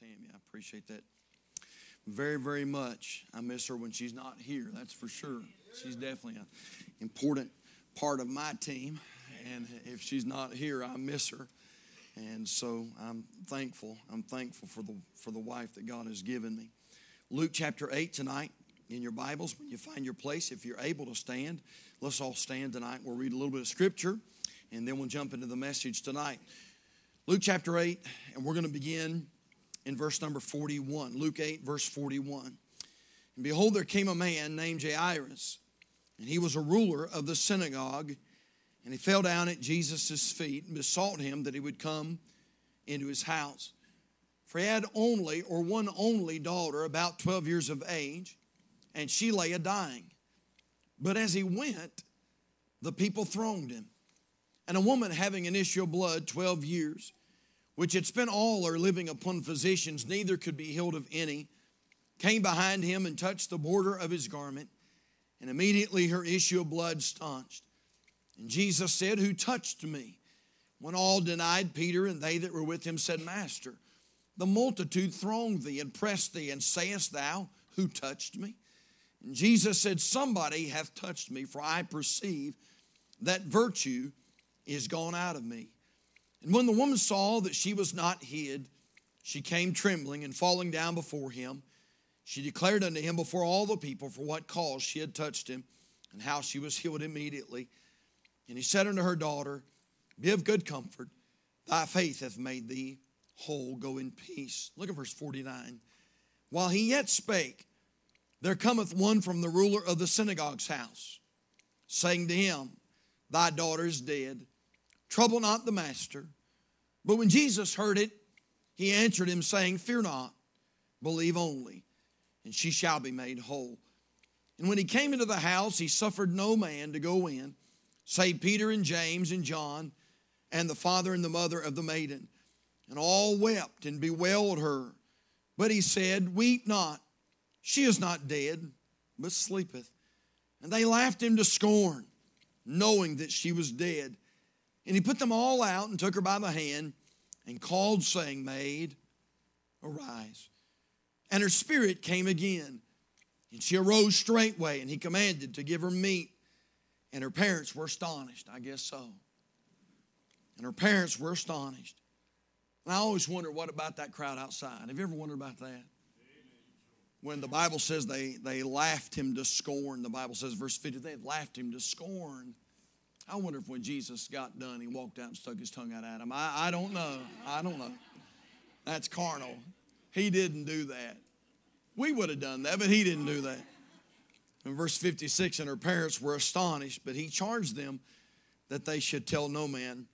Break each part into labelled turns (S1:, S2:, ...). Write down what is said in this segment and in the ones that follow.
S1: Tammy. I appreciate that very, very much. I miss her when she's not here, that's for sure. She's definitely an important part of my team. And if she's not here, I miss her. And so I'm thankful. I'm thankful for the, for the wife that God has given me. Luke chapter 8 tonight in your Bibles, when you find your place, if you're able to stand, let's all stand tonight. We'll read a little bit of scripture and then we'll jump into the message tonight. Luke chapter 8, and we're going to begin in verse number 41. Luke 8, verse 41. And behold, there came a man named Jairus, and he was a ruler of the synagogue, and he fell down at Jesus' feet and besought him that he would come into his house. For he had only, or one only daughter, about 12 years of age, and she lay a dying. But as he went, the people thronged him. And a woman having an issue of blood 12 years, which had spent all her living upon physicians, neither could be healed of any, came behind him and touched the border of his garment, and immediately her issue of blood staunched. And Jesus said, Who touched me? When all denied, Peter and they that were with him said, Master, the multitude thronged thee and pressed thee, and sayest thou, Who touched me? And Jesus said, Somebody hath touched me, for I perceive that virtue is gone out of me. And when the woman saw that she was not hid, she came trembling and falling down before him. She declared unto him before all the people for what cause she had touched him and how she was healed immediately. And he said unto her daughter, Be of good comfort, thy faith hath made thee whole. Go in peace. Look at verse 49. While he yet spake, there cometh one from the ruler of the synagogue's house, saying to him, Thy daughter is dead Trouble not the master. But when Jesus heard it, he answered him, saying, Fear not, believe only, and she shall be made whole. And when he came into the house, he suffered no man to go in, save Peter and James and John, and the father and the mother of the maiden. And all wept and bewailed her. But he said, Weep not, she is not dead, but sleepeth. And they laughed him to scorn, knowing that she was dead. And he put them all out and took her by the hand and called, saying, Maid, arise. And her spirit came again. And she arose straightway, and he commanded to give her meat. And her parents were astonished. I guess so. And her parents were astonished. And I always wonder what about that crowd outside? Have you ever wondered about that? When the Bible says they, they laughed him to scorn, the Bible says, verse 50, they laughed him to scorn. I wonder if when Jesus got done, he walked out and stuck his tongue out at him. I, I don't know. I don't know. That's carnal. He didn't do that. We would have done that, but he didn't do that. In verse 56, and her parents were astonished, but he charged them that they should tell no man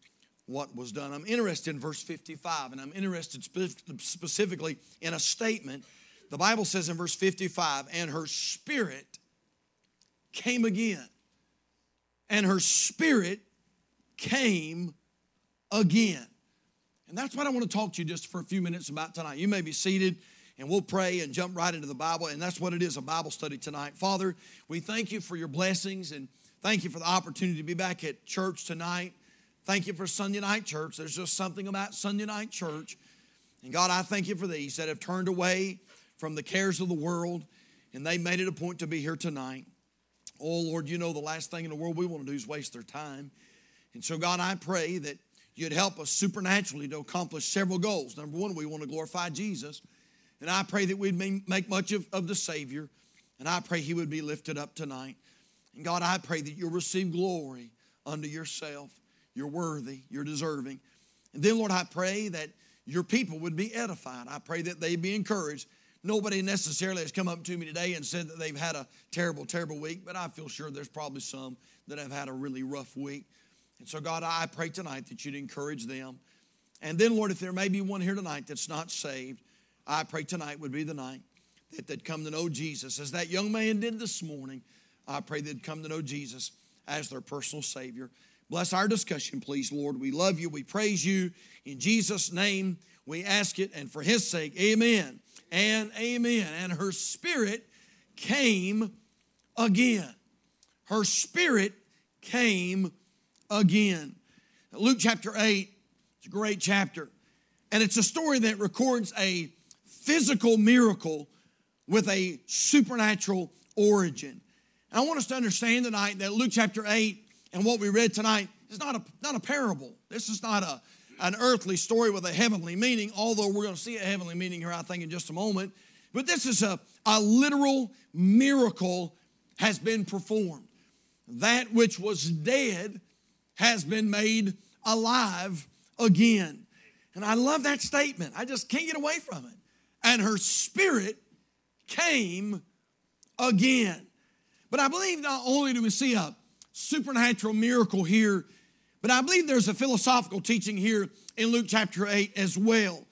S1: what was done. I'm interested in verse 55, and I'm interested specifically in a statement. The Bible says in verse 55, and her spirit came again and her spirit came again. And that's what I want to talk to you just for a few minutes about tonight. You may be seated and we'll pray and jump right into the Bible. And that's what it is a Bible study tonight. Father, we thank you for your blessings and thank you for the opportunity to be back at church tonight. Thank you for Sunday night church. There's just something about Sunday night church. And God, I thank you for these that have turned away from the cares of the world and they made it a point to be here tonight. Oh, Lord, you know the last thing in the world we want to do is waste their time. And so, God, I pray that you'd help us supernaturally to accomplish several goals. Number one, we want to glorify Jesus. And I pray that we'd make much of, of the Savior. And I pray he would be lifted up tonight. And God, I pray that you'll receive glory unto yourself. You're worthy, you're deserving. And then, Lord, I pray that your people would be edified. I pray that they be encouraged Nobody necessarily has come up to me today and said that they've had a terrible, terrible week, but I feel sure there's probably some that have had a really rough week. And so, God, I pray tonight that you'd encourage them. And then, Lord, if there may be one here tonight that's not saved, I pray tonight would be the night that they'd come to know Jesus. As that young man did this morning, I pray they'd come to know Jesus as their personal Savior. Bless our discussion, please, Lord. We love you. We praise you. In Jesus' name, we ask it, and for His sake, amen and amen. And her spirit came again. Her spirit came again. Luke chapter 8, it's a great chapter. And it's a story that records a, physical miracle with a supernatural origin. And I want us to understand tonight that Luke chapter 8 and what we read tonight is not a, not a parable. This is not a, an earthly story with a heavenly meaning, although we're going to see a heavenly meaning here, I think, in just a moment. But this is a, a literal miracle has been performed. That which was dead has been made alive again. And I love that statement. I just can't get away from it. And her spirit came again. But I believe not only do we see a supernatural miracle here, but I believe there's a philosophical teaching here in Luke chapter 8 as well.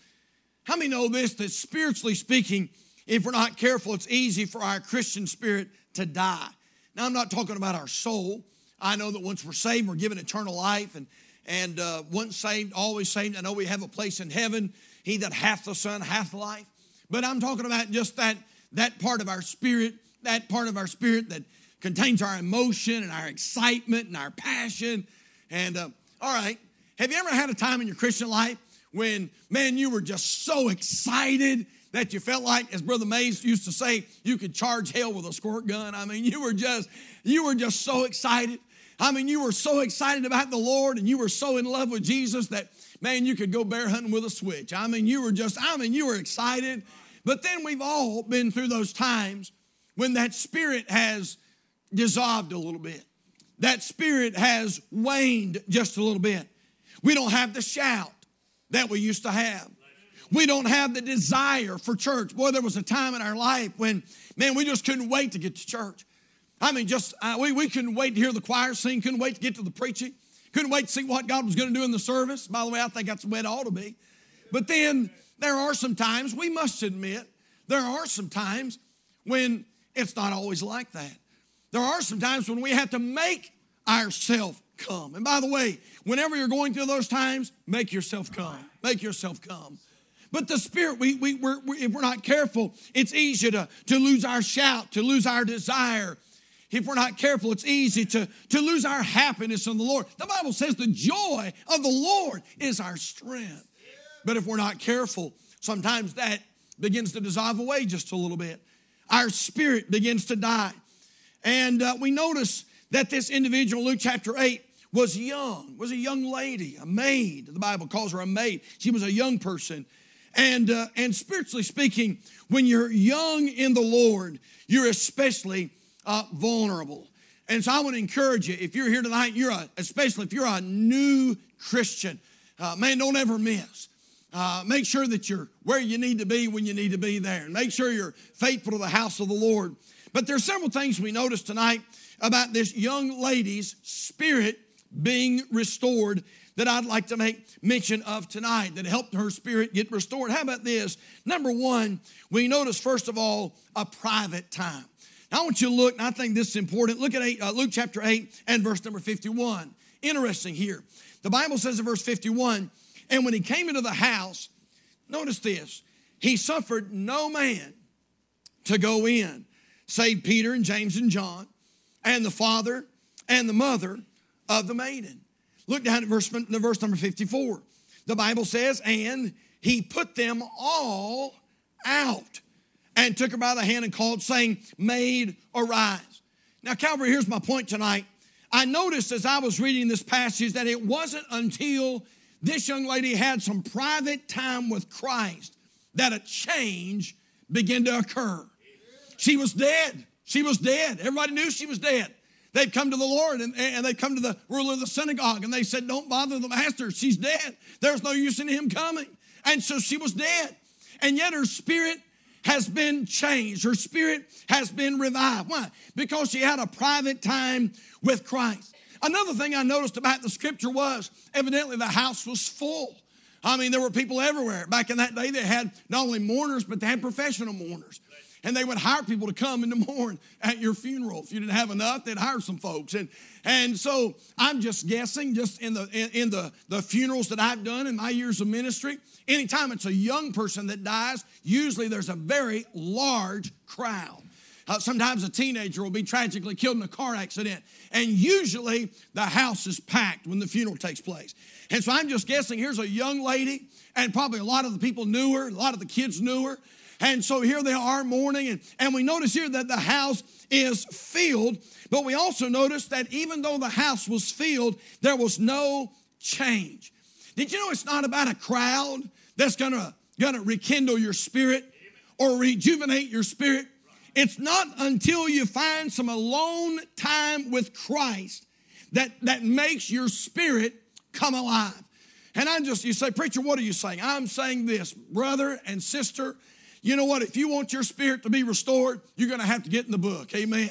S1: How many know this? That spiritually speaking, if we're not careful, it's easy for our Christian spirit to die. Now, I'm not talking about our soul. I know that once we're saved, we're given eternal life, and and uh, once saved, always saved. I know we have a place in heaven. He that hath the Son hath life. But I'm talking about just that that part of our spirit, that part of our spirit that contains our emotion and our excitement and our passion. And uh, all right, have you ever had a time in your Christian life when, man, you were just so excited that you felt like, as Brother Mays used to say, you could charge hell with a squirt gun? I mean, you were just, you were just so excited. I mean, you were so excited about the Lord and you were so in love with Jesus that, man, you could go bear hunting with a switch. I mean, you were just, I mean, you were excited. But then we've all been through those times when that spirit has dissolved a little bit. That spirit has waned just a little bit. We don't have the shout that we used to have. We don't have the desire for church. Boy, there was a time in our life when, man, we just couldn't wait to get to church. I mean, just uh, we, we couldn't wait to hear the choir sing, couldn't wait to get to the preaching, couldn't wait to see what God was going to do in the service. By the way, I think that's the way it ought to be. But then there are some times, we must admit, there are some times when it's not always like that. There are some times when we have to make ourselves come. And by the way, whenever you're going through those times, make yourself come. Make yourself come. But the Spirit, we, we, we're, if we're not careful, it's easy to, to lose our shout, to lose our desire. If we're not careful, it's easy to, to lose our happiness in the Lord. The Bible says the joy of the Lord is our strength. But if we're not careful, sometimes that begins to dissolve away just a little bit. Our spirit begins to die. And uh, we notice that this individual, Luke chapter 8, was young, was a young lady, a maid. The Bible calls her a maid. She was a young person. And, uh, and spiritually speaking, when you're young in the Lord, you're especially uh, vulnerable. And so I want to encourage you, if you're here tonight, you're a, especially if you're a new Christian, uh, man, don't ever miss. Uh, make sure that you're where you need to be when you need to be there. And make sure you're faithful to the house of the Lord. But there are several things we noticed tonight about this young lady's spirit being restored that I'd like to make mention of tonight that helped her spirit get restored. How about this? Number one, we notice, first of all, a private time. Now, I want you to look, and I think this is important. Look at eight, uh, Luke chapter 8 and verse number 51. Interesting here. The Bible says in verse 51 And when he came into the house, notice this, he suffered no man to go in, save Peter and James and John, and the father and the mother of the maiden. Look down at verse, verse number 54. The Bible says, And he put them all out and took her by the hand and called, saying, Maid, arise. Now, Calvary, here's my point tonight. I noticed as I was reading this passage that it wasn't until this young lady had some private time with Christ that a change began to occur. She was dead. She was dead. Everybody knew she was dead. They'd come to the Lord and, and they'd come to the ruler of the synagogue and they said, Don't bother the master. She's dead. There's no use in him coming. And so she was dead. And yet her spirit has been changed. Her spirit has been revived. Why? Because she had a private time with Christ. Another thing I noticed about the scripture was evidently the house was full. I mean, there were people everywhere. Back in that day, they had not only mourners, but they had professional mourners. And they would hire people to come and to mourn at your funeral. If you didn't have enough, they'd hire some folks. And, and so I'm just guessing, just in the in, in the, the funerals that I've done in my years of ministry, Anytime it's a young person that dies, usually there's a very large crowd. Uh, sometimes a teenager will be tragically killed in a car accident, and usually the house is packed when the funeral takes place. And so I'm just guessing here's a young lady, and probably a lot of the people knew her, a lot of the kids knew her. And so here they are mourning, and, and we notice here that the house is filled, but we also notice that even though the house was filled, there was no change. Did you know it's not about a crowd that's gonna, gonna rekindle your spirit or rejuvenate your spirit? It's not until you find some alone time with Christ that, that makes your spirit come alive. And I'm just, you say, Preacher, what are you saying? I'm saying this, brother and sister, you know what? If you want your spirit to be restored, you're going to have to get in the book. Amen.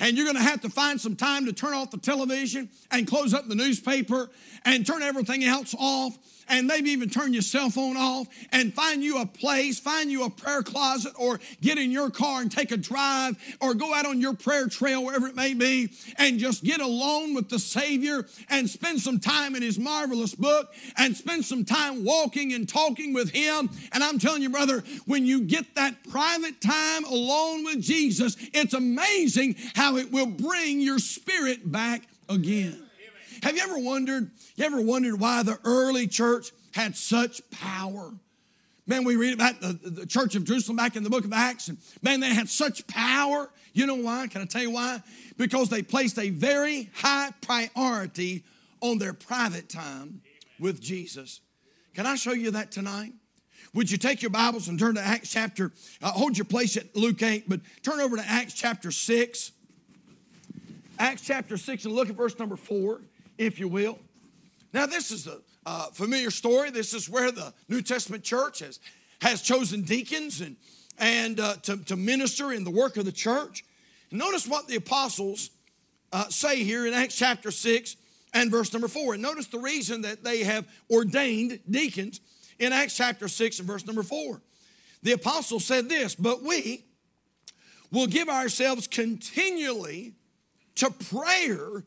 S1: And you're going to have to find some time to turn off the television and close up the newspaper and turn everything else off and maybe even turn your cell phone off and find you a place, find you a prayer closet, or get in your car and take a drive, or go out on your prayer trail, wherever it may be, and just get alone with the Savior and spend some time in His marvelous book and spend some time walking and talking with Him. And I'm telling you, brother, when you get that private time alone with Jesus, it's amazing how it will bring your spirit back again. Have you ever wondered, you ever wondered why the early church had such power? Man, we read about the, the church of Jerusalem back in the book of Acts, and man, they had such power. You know why? Can I tell you why? Because they placed a very high priority on their private time with Jesus. Can I show you that tonight? Would you take your Bibles and turn to Acts chapter, uh, hold your place at Luke 8, but turn over to Acts chapter 6. Acts chapter 6 and look at verse number 4 if you will. Now, this is a familiar story. This is where the New Testament church has, has chosen deacons and, and uh, to, to minister in the work of the church. Notice what the apostles uh, say here in Acts chapter 6 and verse number 4. And notice the reason that they have ordained deacons in Acts chapter 6 and verse number 4. The apostles said this, but we will give ourselves continually to prayer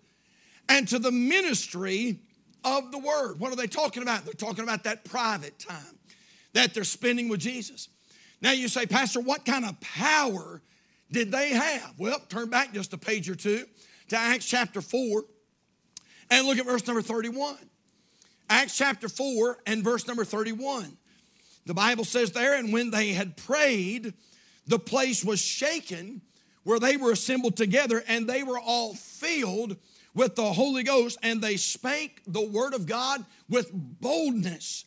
S1: and to the ministry of the word. What are they talking about? They're talking about that private time that they're spending with Jesus. Now you say, Pastor, what kind of power did they have? Well, turn back just a page or two to Acts chapter 4 and look at verse number 31. Acts chapter 4 and verse number 31. The Bible says there, and when they had prayed, the place was shaken where they were assembled together, and they were all filled with the Holy Ghost, and they spake the word of God with boldness.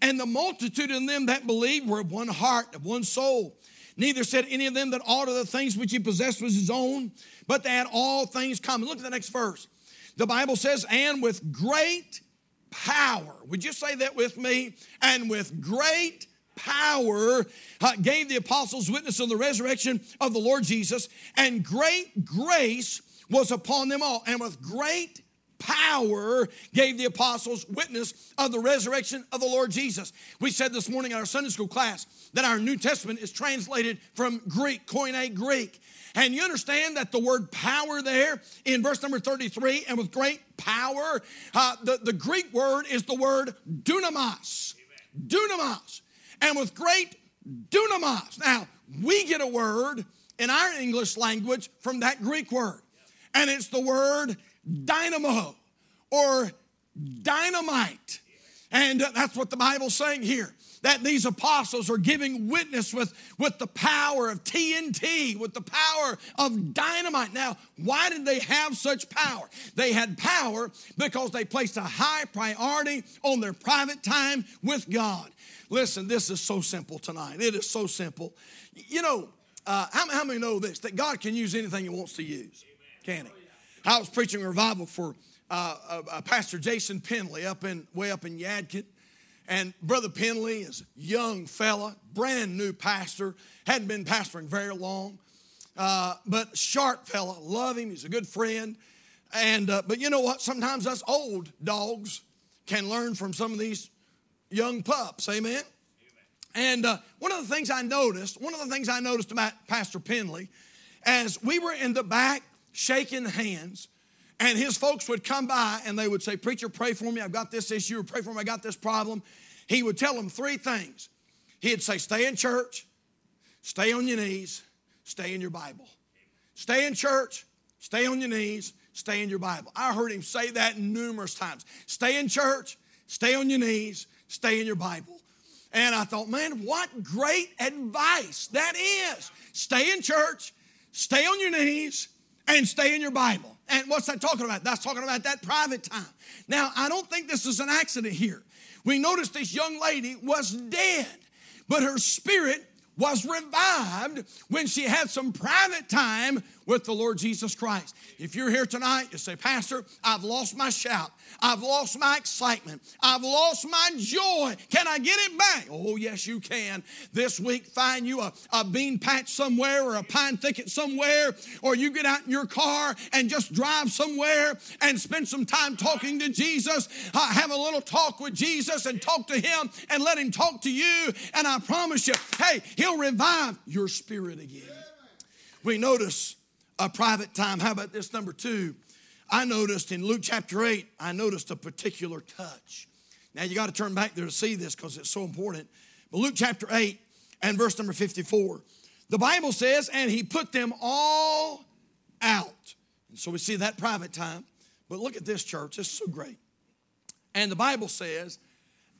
S1: And the multitude of them that believed were of one heart, of one soul. Neither said any of them that all of the things which he possessed was his own, but they had all things common. Look at the next verse. The Bible says, and with great power. Would you say that with me? And with great power uh, gave the apostles witness of the resurrection of the Lord Jesus, and great grace was upon them all. And with great power gave the apostles witness of the resurrection of the Lord Jesus. We said this morning in our Sunday school class that our New Testament is translated from Greek, Koine Greek. And you understand that the word power there in verse number 33, and with great power, uh, the, the Greek word is the word dunamis. Amen. Dunamis. And with great dunamis. Now, we get a word in our English language from that Greek word and it's the word dynamo or dynamite. And that's what the Bible's saying here. That these apostles are giving witness with, with the power of TNT, with the power of dynamite. Now, why did they have such power? They had power because they placed a high priority on their private time with God. Listen, this is so simple tonight. It is so simple. You know, uh, how, how many know this? That God can use anything He wants to use can he? I was preaching revival for uh, uh, uh, Pastor Jason Penley up in way up in Yadkin. And Brother Penley is a young fella, brand new pastor, hadn't been pastoring very long, uh, but sharp fella, love him, he's a good friend. And uh, but you know what? Sometimes us old dogs can learn from some of these young pups. Amen. Amen. And uh, one of the things I noticed, one of the things I noticed about Pastor Penley, as we were in the back shaking hands. And his folks would come by and they would say, Preacher, pray for me. I've got this issue, pray for me, I got this problem. He would tell them three things. He'd say, Stay in church, stay on your knees, stay in your Bible. Stay in church, stay on your knees, stay in your Bible. I heard him say that numerous times. Stay in church, stay on your knees, stay in your Bible. And I thought, man, what great advice that is. Stay in church, stay on your knees, and stay in your Bible. And what's that talking about? That's talking about that private time. Now, I don't think this is an accident here. We noticed this young lady was dead, but her spirit was revived when she had some private time with the Lord Jesus Christ. If you're here tonight, you say, Pastor, I've lost my shout. I've lost my excitement. I've lost my joy. Can I get it back? Oh, yes, you can. This week, find you a, a bean patch somewhere or a pine thicket somewhere, or you get out in your car and just drive somewhere and spend some time talking to Jesus. Uh, have a little talk with Jesus and talk to Him and let Him talk to you. And I promise you, hey, He'll revive your spirit again. We notice a private time. How about this number two? I noticed in Luke chapter 8, I noticed a particular touch. Now you got to turn back there to see this because it's so important. But Luke chapter 8 and verse number 54, the Bible says, and he put them all out. And so we see that private time. But look at this church, it's so great. And the Bible says,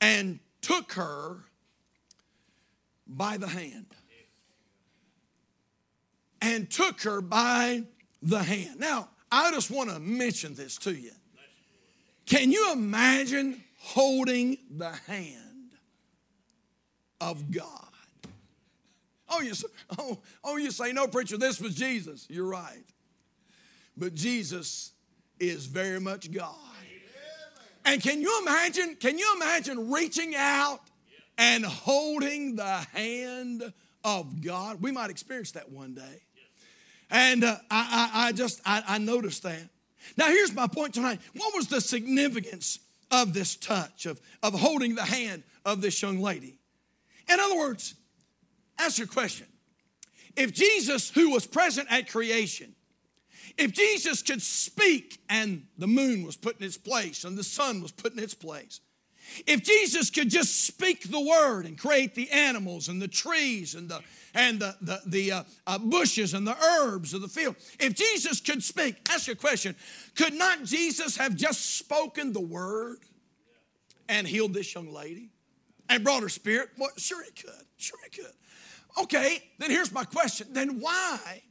S1: and took her by the hand and took her by the hand. Now, I just want to mention this to you. Can you imagine holding the hand of God? Oh, you say, oh, oh, you say, no, preacher, this was Jesus. You're right. But Jesus is very much God. And can you imagine, can you imagine reaching out and holding the hand of God? We might experience that one day. And uh, I, I, I, just, I, I noticed that. Now, here's my point tonight. What was the significance of this touch, of, of holding the hand of this young lady? In other words, ask your question. If Jesus, who was present at creation, if Jesus could speak and the moon was put in its place and the sun was put in its place, if Jesus could just speak the word and create the animals and the trees and the, and the, the, the uh, uh, bushes and the herbs of the field, if Jesus could speak, ask a question could not Jesus have just spoken the word and healed this young lady and brought her spirit? Well, sure he could. Sure he could. Okay, then here's my question. Then why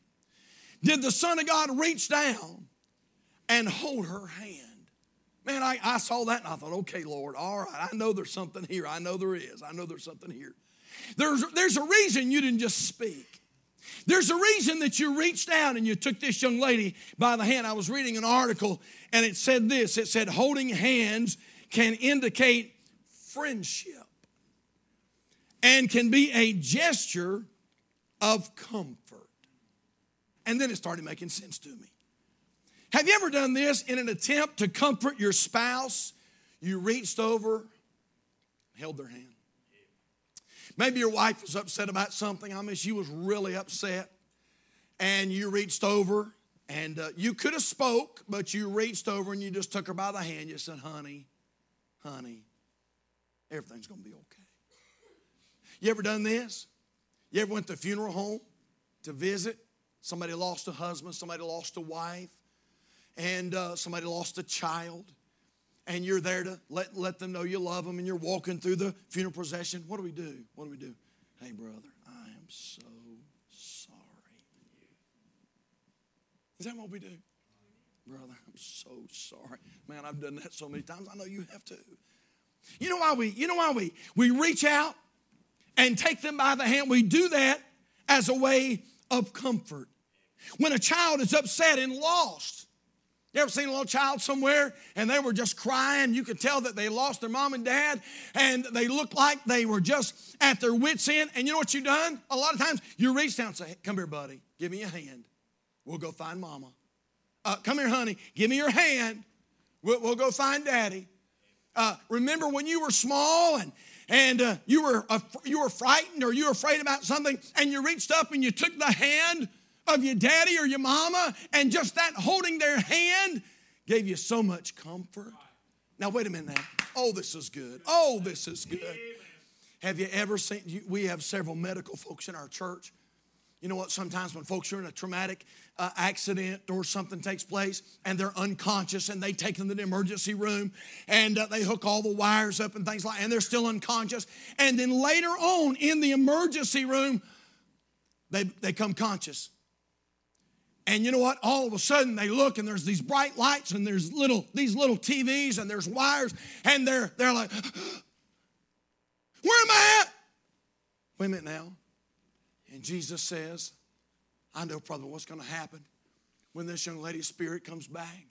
S1: did the Son of God reach down and hold her hand? Man, I, I saw that and I thought, okay, Lord, all right, I know there's something here. I know there is. I know there's something here. There's, there's a reason you didn't just speak. There's a reason that you reached out and you took this young lady by the hand. I was reading an article and it said this it said, holding hands can indicate friendship and can be a gesture of comfort. And then it started making sense to me. Have you ever done this in an attempt to comfort your spouse? You reached over, held their hand. Maybe your wife was upset about something. I mean, she was really upset. And you reached over and uh, you could have spoke, but you reached over and you just took her by the hand. You said, honey, honey, everything's to be okay. You ever done this? You ever went to a funeral home to visit? Somebody lost a husband, somebody lost a wife and uh, somebody lost a child, and you're there to let, let them know you love them, and you're walking through the funeral procession, what do we do? What do we do? Hey, brother, I am so sorry. Is that what we do? Brother, I'm so sorry. Man, I've done that so many times. I know you have too. You know why we, you know why we, we reach out and take them by the hand? We do that as a way of comfort. When a child is upset and lost, you ever seen a little child somewhere and they were just crying? You could tell that they lost their mom and dad and they looked like they were just at their wits' end. And you know what you done? A lot of times you reach down and say, Come here, buddy, give me a hand. We'll go find mama. Uh, come here, honey, give me your hand. We'll, we'll go find daddy. Uh, remember when you were small and and uh, you were you were frightened or you were afraid about something and you reached up and you took the hand of your daddy or your mama, and just that holding their hand gave you so much comfort. Now, wait a minute now. Oh, this is good. Oh, this is good. Have you ever seen? We have several medical folks in our church. You know what? Sometimes when folks are in a traumatic uh, accident or something takes place and they're unconscious and they take them to the emergency room and uh, they hook all the wires up and things like and they're still unconscious. And then later on in the emergency room, they, they come conscious. And you know what? All of a sudden they look and there's these bright lights and there's little these little TVs and there's wires and they're they're like, where am I at? Wait a minute now. And Jesus says, I know probably what's going to happen when this young lady's spirit comes back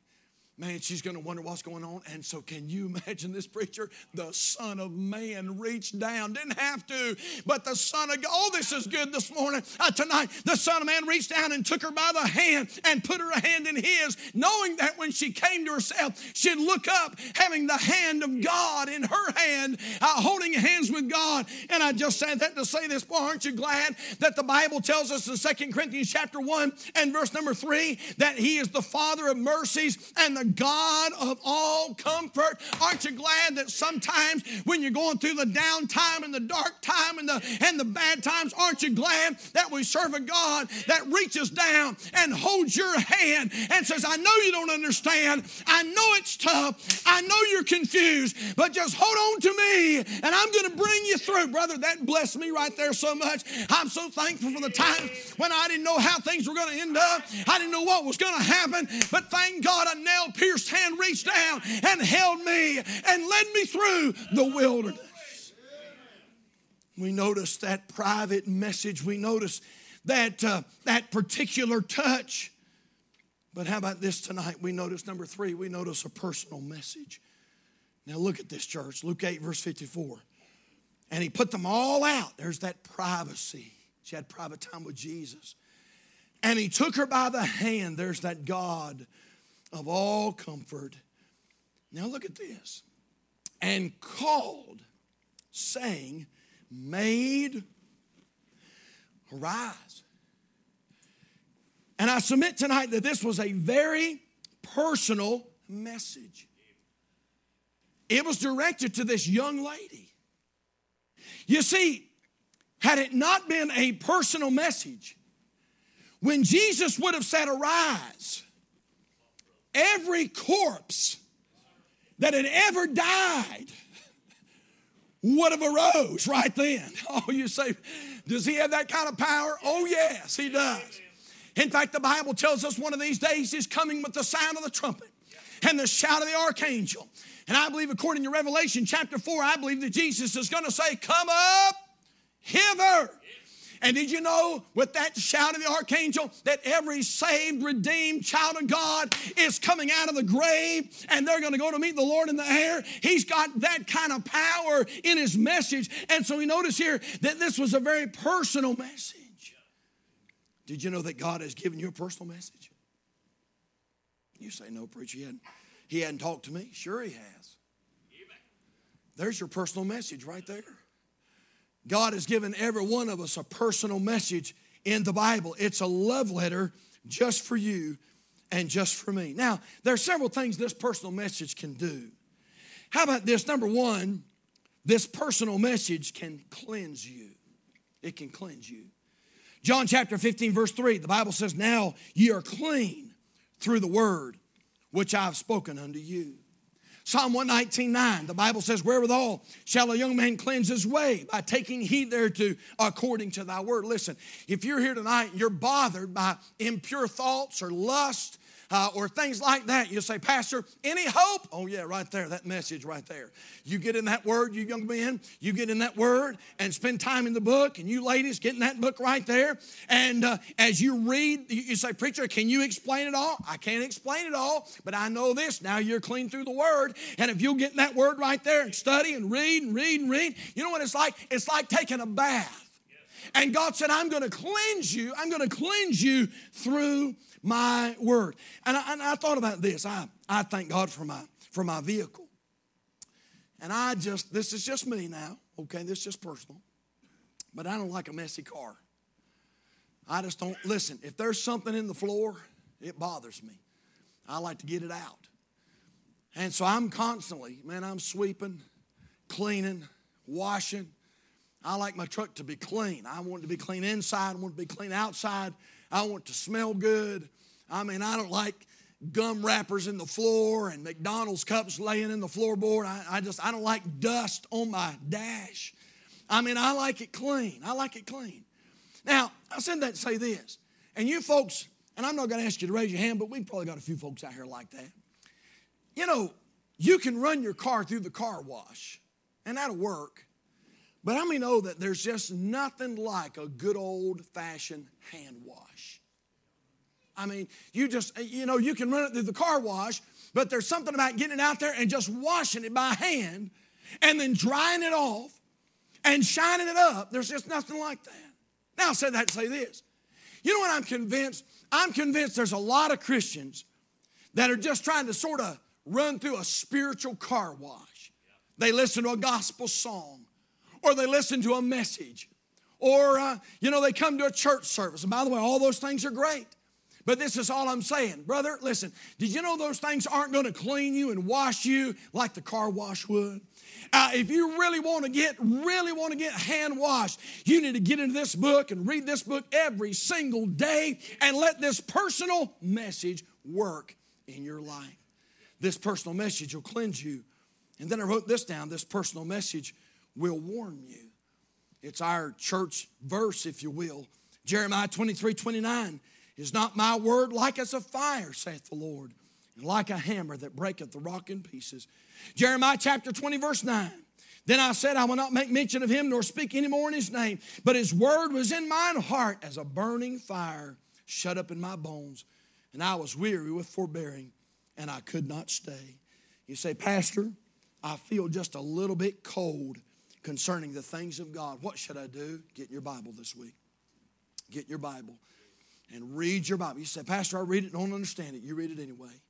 S1: man, she's going to wonder what's going on. And so, can you imagine this preacher? The Son of Man reached down, didn't have to, but the Son of God. Oh, this is good this morning. Uh, tonight, the Son of Man reached down and took her by the hand and put her hand in his, knowing that when she came to herself, she'd look up, having the hand of God in her hand, uh, holding hands with God. And I just said that to say this, boy, aren't you glad that the Bible tells us in Second Corinthians chapter 1 and verse number 3 that He is the Father of mercies and the God of all comfort. Aren't you glad that sometimes when you're going through the down time and the dark time and the and the bad times, aren't you glad that we serve a God that reaches down and holds your hand and says, I know you don't understand. I know it's tough. I know you're confused, but just hold on to me and I'm going to bring you through. Brother, that blessed me right there so much. I'm so thankful for the time when I didn't know how things were going to end up. I didn't know what was going to happen, but thank God I nail pierced hand reached down and held me and led me through the wilderness. We notice that private message. We notice that, uh, that particular touch. But how about this tonight? We notice number three, we notice a personal message. Now look at this, church. Luke 8, verse 54. And he put them all out. There's that privacy. She had private time with Jesus. And he took her by the hand. There's that God of all comfort. Now look at this. And called, saying, Maid, arise. And I submit tonight that this was a very personal message. It was directed to this young lady. You see, had it not been a personal message, when Jesus would have said, Arise, every corpse that had ever died would have arose right then. Oh, you say, does he have that kind of power? Oh, yes, he does. In fact, the Bible tells us one of these days he's coming with the sound of the trumpet and the shout of the archangel. And I believe, according to Revelation chapter 4, I believe that Jesus is going to say, Come up hither. And did you know with that shout of the archangel that every saved, redeemed child of God is coming out of the grave and they're going to go to meet the Lord in the air? He's got that kind of power in his message. And so we notice here that this was a very personal message. Did you know that God has given you a personal message? You say, no, preacher, he hadn't, he hadn't talked to me. Sure, he has. There's your personal message right there. God has given every one of us a personal message in the Bible. It's a love letter just for you and just for me. Now, there are several things this personal message can do. How about this? Number one, this personal message can cleanse you. It can cleanse you. John chapter 15, verse 3, the Bible says, Now ye are clean through the word which I have spoken unto you. Psalm 119, 9, the Bible says, Wherewithal shall a young man cleanse his way by taking heed thereto according to thy word. Listen, if you're here tonight and you're bothered by impure thoughts or lust, uh, or things like that. You say, Pastor, any hope? Oh, yeah, right there, that message right there. You get in that word, you young men, you get in that word and spend time in the book, and you ladies get in that book right there. And uh, as you read, you say, Preacher, can you explain it all? I can't explain it all, but I know this. Now you're clean through the word. And if you'll get in that word right there and study and read and read and read, you know what it's like? It's like taking a bath. And God said, I'm going to cleanse you. I'm going to cleanse you through my word. And I, and I thought about this. I, I thank God for my, for my vehicle. And I just, this is just me now, okay? This is just personal. But I don't like a messy car. I just don't, listen, if there's something in the floor, it bothers me. I like to get it out. And so I'm constantly, man, I'm sweeping, cleaning, washing. I like my truck to be clean. I want it to be clean inside. I want it to be clean outside. I want it to smell good. I mean, I don't like gum wrappers in the floor and McDonald's cups laying in the floorboard. I, I just, I don't like dust on my dash. I mean, I like it clean. I like it clean. Now, I said that to say this. And you folks, and I'm not going to ask you to raise your hand, but we've probably got a few folks out here like that. You know, you can run your car through the car wash, and that'll work. But I mean, know that there's just nothing like a good old fashioned hand wash? I mean, you just, you know, you can run it through the car wash, but there's something about getting it out there and just washing it by hand and then drying it off and shining it up. There's just nothing like that. Now, I said that say this. You know what I'm convinced? I'm convinced there's a lot of Christians that are just trying to sort of run through a spiritual car wash. They listen to a gospel song, or they listen to a message, or, uh, you know, they come to a church service. And by the way, all those things are great. But this is all I'm saying. Brother, listen, did you know those things aren't going to clean you and wash you like the car wash would? Uh, if you really want to get, really want to get hand washed, you need to get into this book and read this book every single day and let this personal message work in your life. This personal message will cleanse you. And then I wrote this down this personal message will warm you. It's our church verse, if you will. Jeremiah 23 29 is not my word like as a fire, saith the Lord, and like a hammer that breaketh the rock in pieces. Jeremiah chapter 20, verse 9. Then I said, I will not make mention of him nor speak any more in his name, but his word was in mine heart as a burning fire shut up in my bones. And I was weary with forbearing, and I could not stay. You say, Pastor, I feel just a little bit cold concerning the things of God. What should I do? Get your Bible this week. Get your Bible and read your Bible. You say, Pastor, I read it, don't understand it. You read it anyway.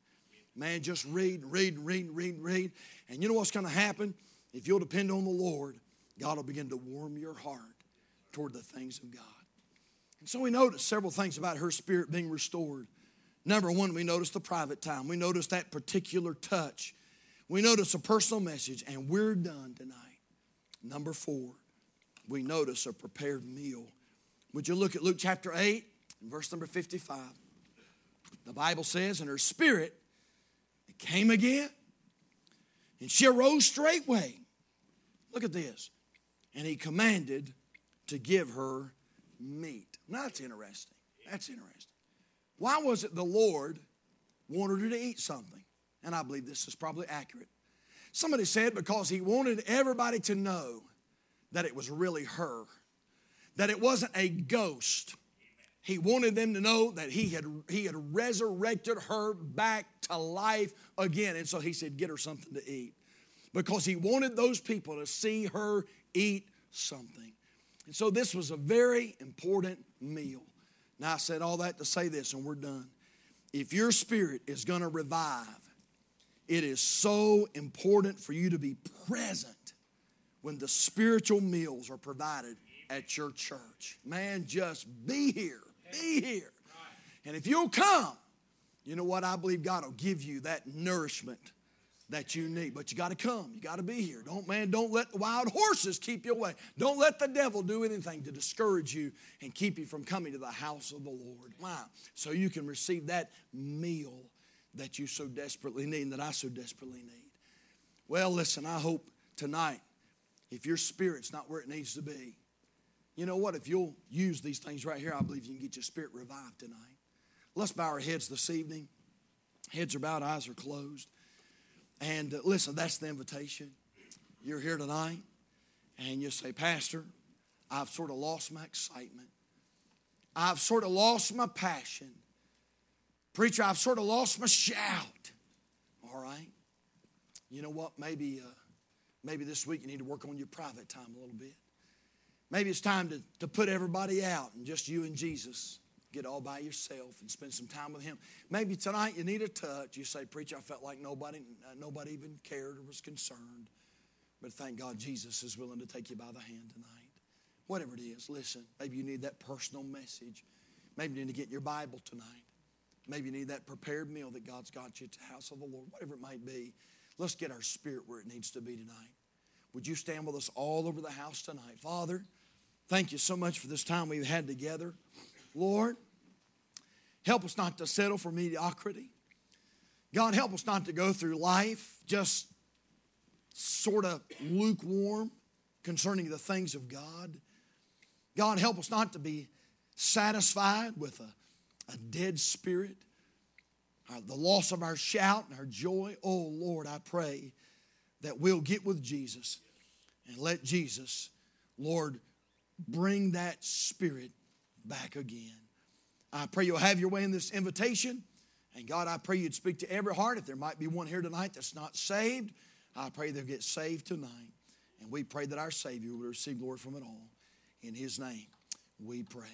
S1: Man, just read, and read, and read, and read, and read. And you know what's going to happen? If you'll depend on the Lord, God will begin to warm your heart toward the things of God. And so we notice several things about her spirit being restored. Number one, we notice the private time. We notice that particular touch. We notice a personal message, and we're done tonight. Number four, we notice a prepared meal. Would you look at Luke chapter 8? Verse number 55, the Bible says, And her spirit came again, and she arose straightway. Look at this. And he commanded to give her meat. Now that's interesting. That's interesting. Why was it the Lord wanted her to eat something? And I believe this is probably accurate. Somebody said because he wanted everybody to know that it was really her, that it wasn't a ghost he wanted them to know that he had, he had resurrected her back to life again. And so he said, Get her something to eat. Because he wanted those people to see her eat something. And so this was a very important meal. Now, I said all that to say this, and we're done. If your spirit is going to revive, it is so important for you to be present when the spiritual meals are provided at your church. Man, just be here be here. And if you'll come, you know what? I believe God will give you that nourishment that you need. But you got to come. You got to be here. Don't, man, don't let the wild horses keep you away. Don't let the devil do anything to discourage you and keep you from coming to the house of the Lord. Why? So you can receive that meal that you so desperately need and that I so desperately need. Well, listen, I hope tonight, if your spirit's not where it needs to be, you know what? If you'll use these things right here, I believe you can get your spirit revived tonight. Let's bow our heads this evening. Heads are bowed, eyes are closed. And uh, listen, that's the invitation. You're here tonight, and you say, Pastor, I've sort of lost my excitement. I've sort of lost my passion. Preacher, I've sort of lost my shout. All right. You know what? Maybe, uh, maybe this week you need to work on your private time a little bit. Maybe it's time to, to put everybody out and just you and Jesus get all by yourself and spend some time with Him. Maybe tonight you need a touch. You say, Preacher, I felt like nobody, uh, nobody even cared or was concerned. But thank God Jesus is willing to take you by the hand tonight. Whatever it is, listen. Maybe you need that personal message. Maybe you need to get your Bible tonight. Maybe you need that prepared meal that God's got you at the house of the Lord. Whatever it might be, let's get our spirit where it needs to be tonight. Would you stand with us all over the house tonight? Father, thank you so much for this time we've had together. Lord, help us not to settle for mediocrity. God, help us not to go through life just sort of lukewarm concerning the things of God. God, help us not to be satisfied with a, a dead spirit, uh, the loss of our shout and our joy. Oh, Lord, I pray that we'll get with Jesus and let Jesus, Lord, bring that spirit back again. I pray you'll have your way in this invitation. And God, I pray you'd speak to every heart. If there might be one here tonight that's not saved, I pray they'll get saved tonight. And we pray that our Savior will receive glory from it all. In His name, we pray.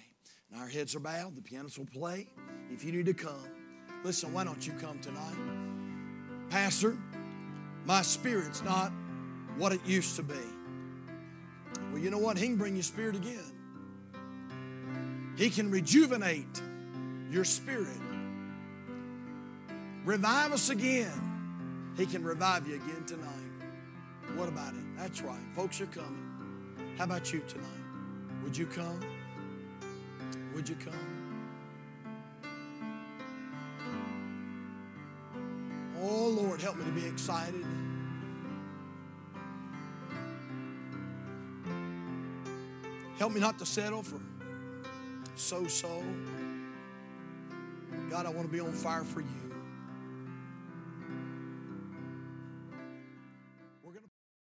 S1: And our heads are bowed, the pianist will play. If you need to come, listen, why don't you come tonight? Pastor, my spirit's not what it used to be. Well, you know what? He can bring your spirit again. He can rejuvenate your spirit. Revive us again. He can revive you again tonight. What about it? That's right. Folks are coming. How about you tonight? Would you come? Would you come? Oh, Lord, help me to be excited. Help me not to settle for so so. God, I want to be on fire for you.